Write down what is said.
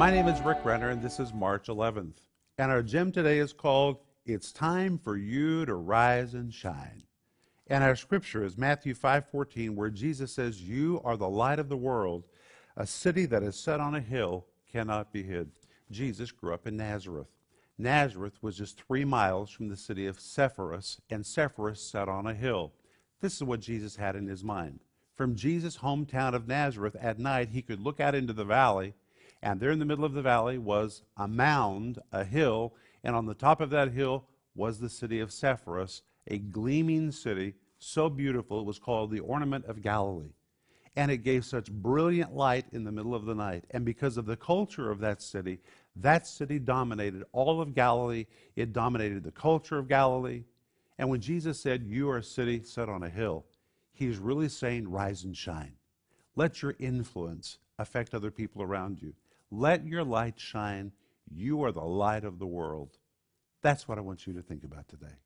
My name is Rick Renner, and this is March 11th. And our gym today is called It's Time for You to Rise and Shine. And our scripture is Matthew 5:14 where Jesus says, "You are the light of the world. A city that is set on a hill cannot be hid." Jesus grew up in Nazareth. Nazareth was just 3 miles from the city of Sepphoris, and Sepphoris sat on a hill. This is what Jesus had in his mind. From Jesus' hometown of Nazareth at night, he could look out into the valley and there in the middle of the valley was a mound, a hill, and on the top of that hill was the city of Sepphoris, a gleaming city, so beautiful it was called the Ornament of Galilee. And it gave such brilliant light in the middle of the night. And because of the culture of that city, that city dominated all of Galilee. It dominated the culture of Galilee. And when Jesus said, You are a city set on a hill, he's really saying, Rise and shine. Let your influence affect other people around you. Let your light shine. You are the light of the world. That's what I want you to think about today.